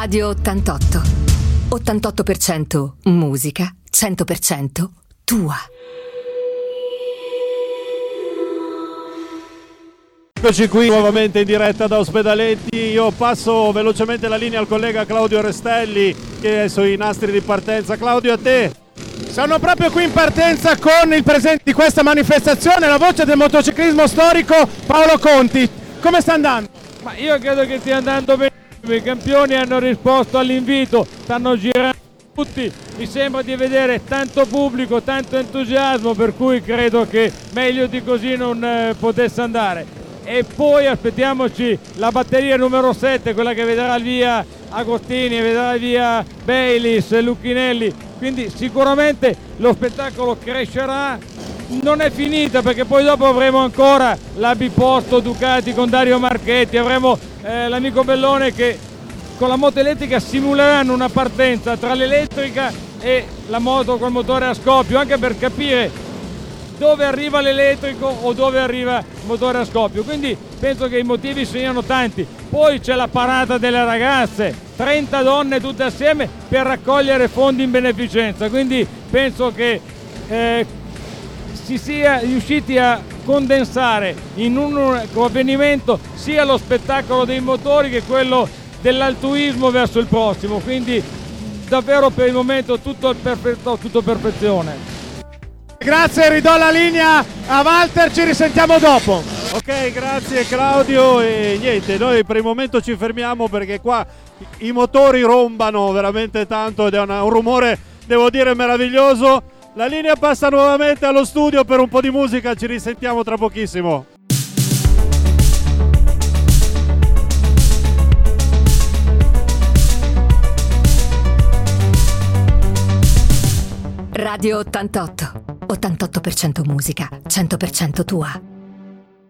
Radio 88. 88% musica, 100% tua. Eccoci qui nuovamente in diretta da Ospedaletti. Io passo velocemente la linea al collega Claudio Restelli che è sui nastri di partenza. Claudio, a te. Sono proprio qui in partenza con il presente di questa manifestazione, la voce del motociclismo storico Paolo Conti. Come sta andando? Ma io credo che stia andando bene. I campioni hanno risposto all'invito, stanno girando tutti. Mi sembra di vedere tanto pubblico, tanto entusiasmo, per cui credo che meglio di così non eh, potesse andare. E poi aspettiamoci la batteria numero 7, quella che vedrà via Agostini, vedrà via Baylis, Lucchinelli. Quindi sicuramente lo spettacolo crescerà non è finita perché poi dopo avremo ancora la Biposto Ducati con Dario Marchetti, avremo eh, l'amico Bellone che con la moto elettrica simuleranno una partenza tra l'elettrica e la moto col motore a scoppio, anche per capire dove arriva l'elettrico o dove arriva il motore a scoppio. Quindi penso che i motivi siano tanti. Poi c'è la parata delle ragazze, 30 donne tutte assieme per raccogliere fondi in beneficenza. Quindi penso che eh, si sia riusciti a condensare in un avvenimento sia lo spettacolo dei motori che quello dell'altruismo verso il prossimo. Quindi davvero per il momento tutto, perfetto, tutto perfezione. Grazie, ridò la linea a Walter, ci risentiamo dopo. Ok, grazie Claudio e niente, noi per il momento ci fermiamo perché qua i motori rombano veramente tanto ed è una, un rumore, devo dire, meraviglioso. La linea passa nuovamente allo studio per un po' di musica, ci risentiamo tra pochissimo. Radio 88. 88% musica, 100% tua.